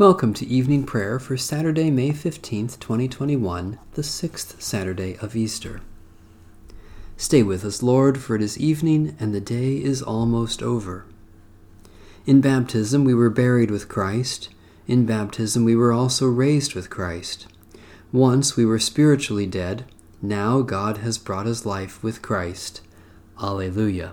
Welcome to evening prayer for Saturday, May 15th, 2021, the sixth Saturday of Easter. Stay with us, Lord, for it is evening and the day is almost over. In baptism we were buried with Christ. In baptism we were also raised with Christ. Once we were spiritually dead, now God has brought us life with Christ. Alleluia.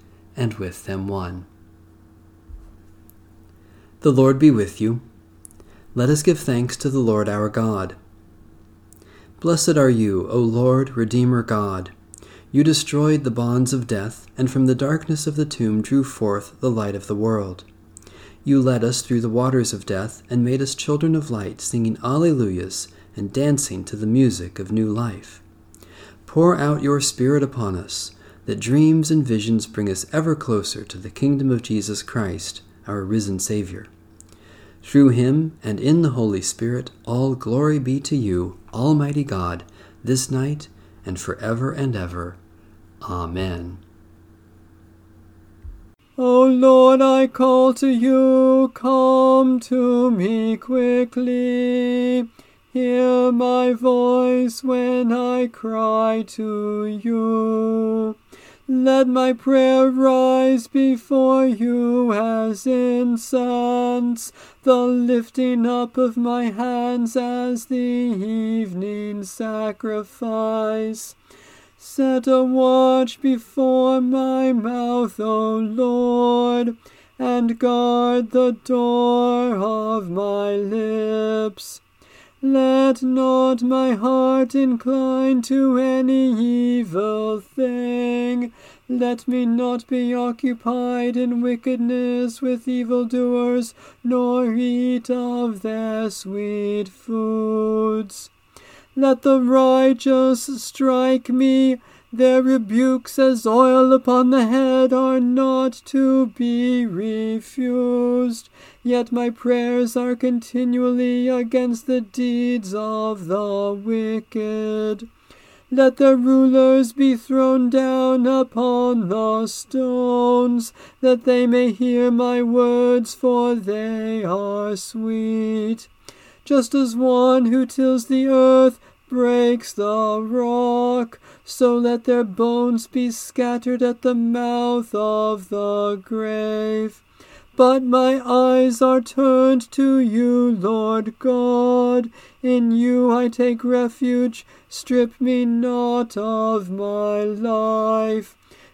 and with them one. The Lord be with you. Let us give thanks to the Lord our God. Blessed are you, O Lord, Redeemer God. You destroyed the bonds of death, and from the darkness of the tomb drew forth the light of the world. You led us through the waters of death, and made us children of light, singing Alleluias and dancing to the music of new life. Pour out your Spirit upon us that dreams and visions bring us ever closer to the kingdom of Jesus Christ, our risen Savior. Through him and in the Holy Spirit, all glory be to you, Almighty God, this night and forever and ever. Amen. O Lord, I call to you, come to me quickly. Hear my voice when I cry to you. Let my prayer rise before you as incense, the lifting up of my hands as the evening sacrifice. Set a watch before my mouth, O Lord, and guard the door of my lips. Let not my heart incline to any evil thing. Let me not be occupied in wickedness with evildoers, nor eat of their sweet foods. Let the righteous strike me. Their rebukes as oil upon the head are not to be refused. Yet my prayers are continually against the deeds of the wicked. Let the rulers be thrown down upon the stones, that they may hear my words, for they are sweet. Just as one who tills the earth breaks the rock, so let their bones be scattered at the mouth of the grave. But my eyes are turned to you, Lord God. In you I take refuge. Strip me not of my life.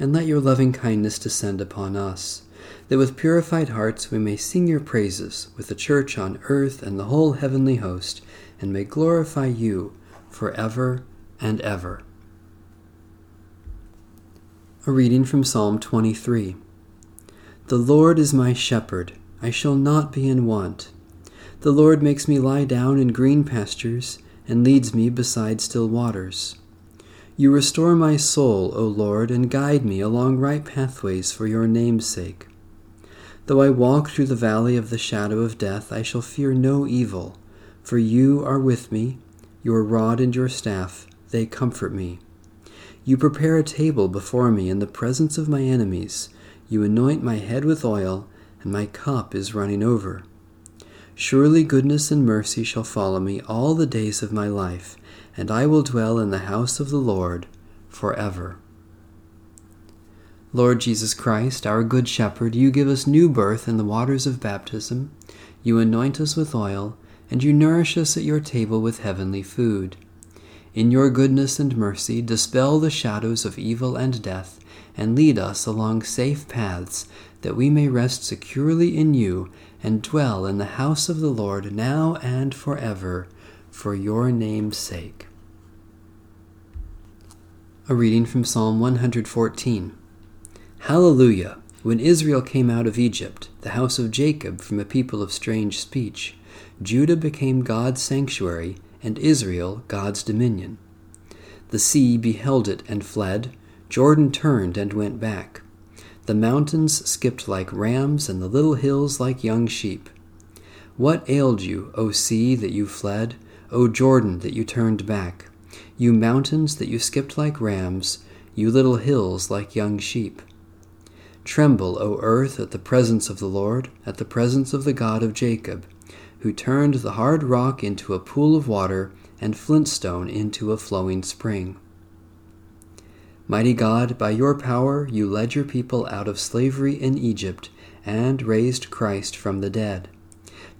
and let your loving kindness descend upon us, that with purified hearts we may sing your praises with the church on earth and the whole heavenly host, and may glorify you for ever and ever. A reading from Psalm 23. The Lord is my shepherd, I shall not be in want. The Lord makes me lie down in green pastures, and leads me beside still waters. You restore my soul, O Lord, and guide me along right pathways for your name's sake. Though I walk through the valley of the shadow of death, I shall fear no evil, for you are with me, your rod and your staff, they comfort me. You prepare a table before me in the presence of my enemies. You anoint my head with oil, and my cup is running over. Surely goodness and mercy shall follow me all the days of my life, and I will dwell in the house of the Lord forever. Lord Jesus Christ, our Good Shepherd, you give us new birth in the waters of baptism. You anoint us with oil, and you nourish us at your table with heavenly food. In your goodness and mercy, dispel the shadows of evil and death, and lead us along safe paths, that we may rest securely in you and dwell in the house of the Lord now and forever, for your name's sake. A reading from Psalm 114. Hallelujah! When Israel came out of Egypt, the house of Jacob from a people of strange speech, Judah became God's sanctuary, and Israel God's dominion. The sea beheld it and fled, Jordan turned and went back. The mountains skipped like rams, and the little hills like young sheep. What ailed you, O sea, that you fled, O Jordan, that you turned back? You mountains, that you skipped like rams, you little hills like young sheep. Tremble, O earth, at the presence of the Lord, at the presence of the God of Jacob who turned the hard rock into a pool of water and flintstone into a flowing spring. Mighty God, by your power you led your people out of slavery in Egypt and raised Christ from the dead.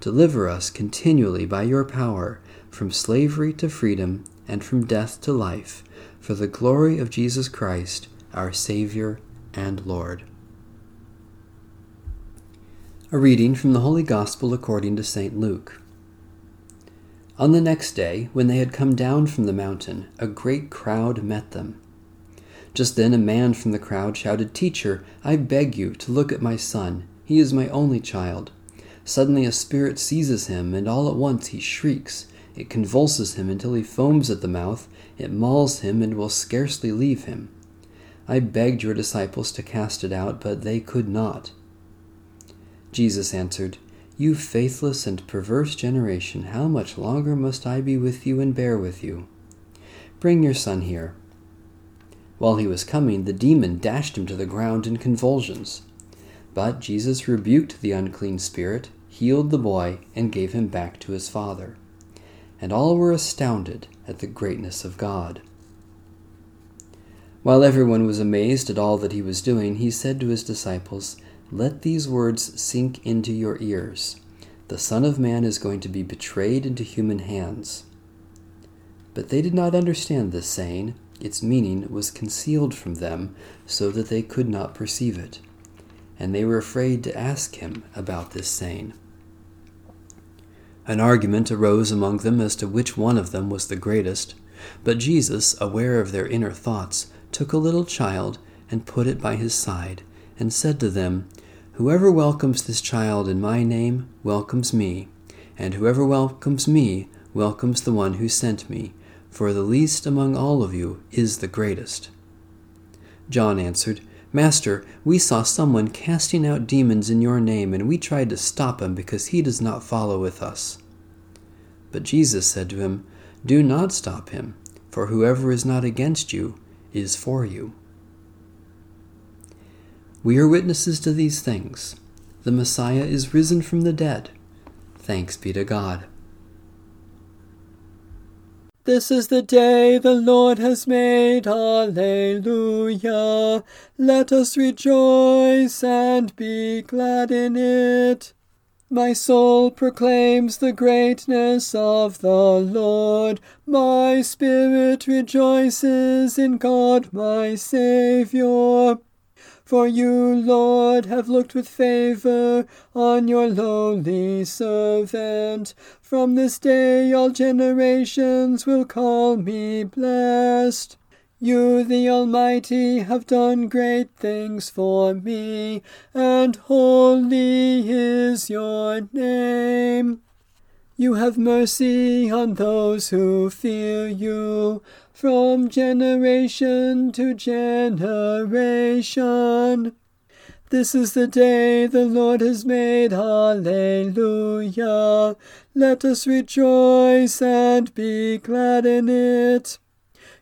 Deliver us continually by your power from slavery to freedom and from death to life, for the glory of Jesus Christ, our Savior and Lord. A reading from the Holy Gospel according to St. Luke. On the next day, when they had come down from the mountain, a great crowd met them. Just then a man from the crowd shouted, Teacher, I beg you to look at my son. He is my only child. Suddenly a spirit seizes him, and all at once he shrieks. It convulses him until he foams at the mouth. It mauls him and will scarcely leave him. I begged your disciples to cast it out, but they could not. Jesus answered, You faithless and perverse generation, how much longer must I be with you and bear with you? Bring your son here. While he was coming, the demon dashed him to the ground in convulsions. But Jesus rebuked the unclean spirit, healed the boy, and gave him back to his father. And all were astounded at the greatness of God. While everyone was amazed at all that he was doing, he said to his disciples, let these words sink into your ears. The Son of Man is going to be betrayed into human hands. But they did not understand this saying. Its meaning was concealed from them so that they could not perceive it. And they were afraid to ask him about this saying. An argument arose among them as to which one of them was the greatest. But Jesus, aware of their inner thoughts, took a little child and put it by his side, and said to them, Whoever welcomes this child in my name welcomes me, and whoever welcomes me welcomes the one who sent me, for the least among all of you is the greatest. John answered, Master, we saw someone casting out demons in your name, and we tried to stop him because he does not follow with us. But Jesus said to him, Do not stop him, for whoever is not against you is for you. We are witnesses to these things. The Messiah is risen from the dead. Thanks be to God. This is the day the Lord has made. Alleluia. Let us rejoice and be glad in it. My soul proclaims the greatness of the Lord. My spirit rejoices in God my Saviour. For you, Lord, have looked with favor on your lowly servant. From this day all generations will call me blessed. You, the Almighty, have done great things for me, and holy is your name. You have mercy on those who fear you from generation to generation. This is the day the Lord has made. Alleluia. Let us rejoice and be glad in it.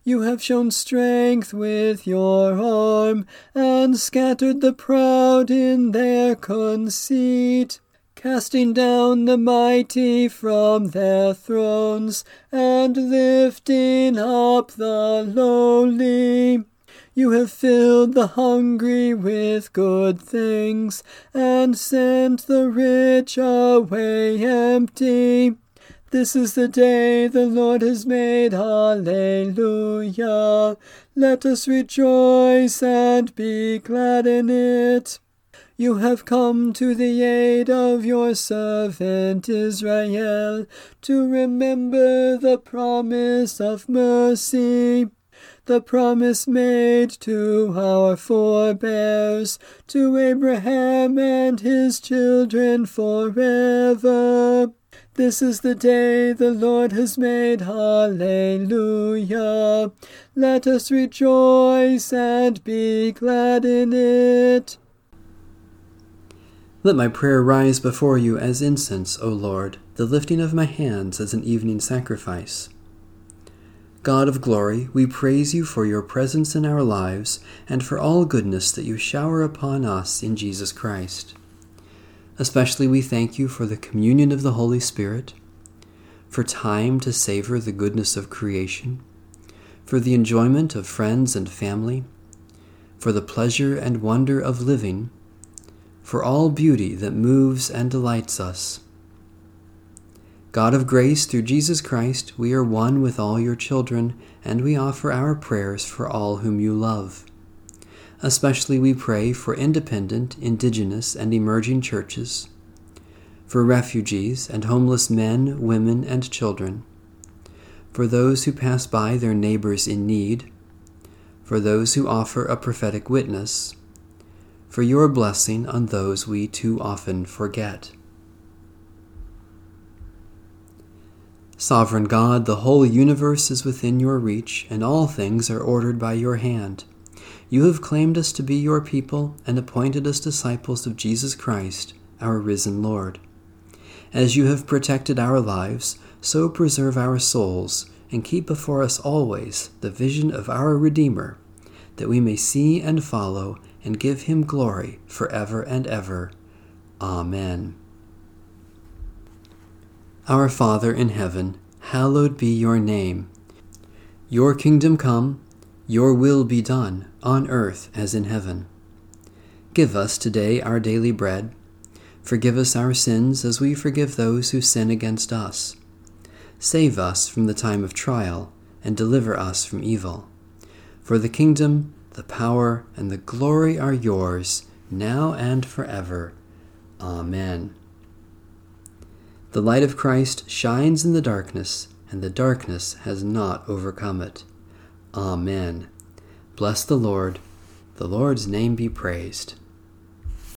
You have shown strength with your arm and scattered the proud in their conceit casting down the mighty from their thrones, and lifting up the lowly. You have filled the hungry with good things, and sent the rich away empty. This is the day the Lord has made. Hallelujah. Let us rejoice and be glad in it. You have come to the aid of your servant Israel to remember the promise of mercy, the promise made to our forebears, to Abraham and his children forever. This is the day the Lord has made. Hallelujah. Let us rejoice and be glad in it. Let my prayer rise before you as incense, O Lord, the lifting of my hands as an evening sacrifice. God of glory, we praise you for your presence in our lives and for all goodness that you shower upon us in Jesus Christ. Especially we thank you for the communion of the Holy Spirit, for time to savor the goodness of creation, for the enjoyment of friends and family, for the pleasure and wonder of living for all beauty that moves and delights us. God of grace, through Jesus Christ, we are one with all your children, and we offer our prayers for all whom you love. Especially we pray for independent, indigenous, and emerging churches, for refugees and homeless men, women, and children, for those who pass by their neighbors in need, for those who offer a prophetic witness, for your blessing on those we too often forget. Sovereign God, the whole universe is within your reach, and all things are ordered by your hand. You have claimed us to be your people and appointed us disciples of Jesus Christ, our risen Lord. As you have protected our lives, so preserve our souls, and keep before us always the vision of our Redeemer, that we may see and follow and give him glory forever and ever. Amen. Our Father in heaven, hallowed be your name. Your kingdom come, your will be done, on earth as in heaven. Give us today our daily bread. Forgive us our sins as we forgive those who sin against us. Save us from the time of trial, and deliver us from evil. For the kingdom, the power, and the glory are yours, now and forever. Amen. The light of Christ shines in the darkness, and the darkness has not overcome it. Amen. Bless the Lord. The Lord's name be praised.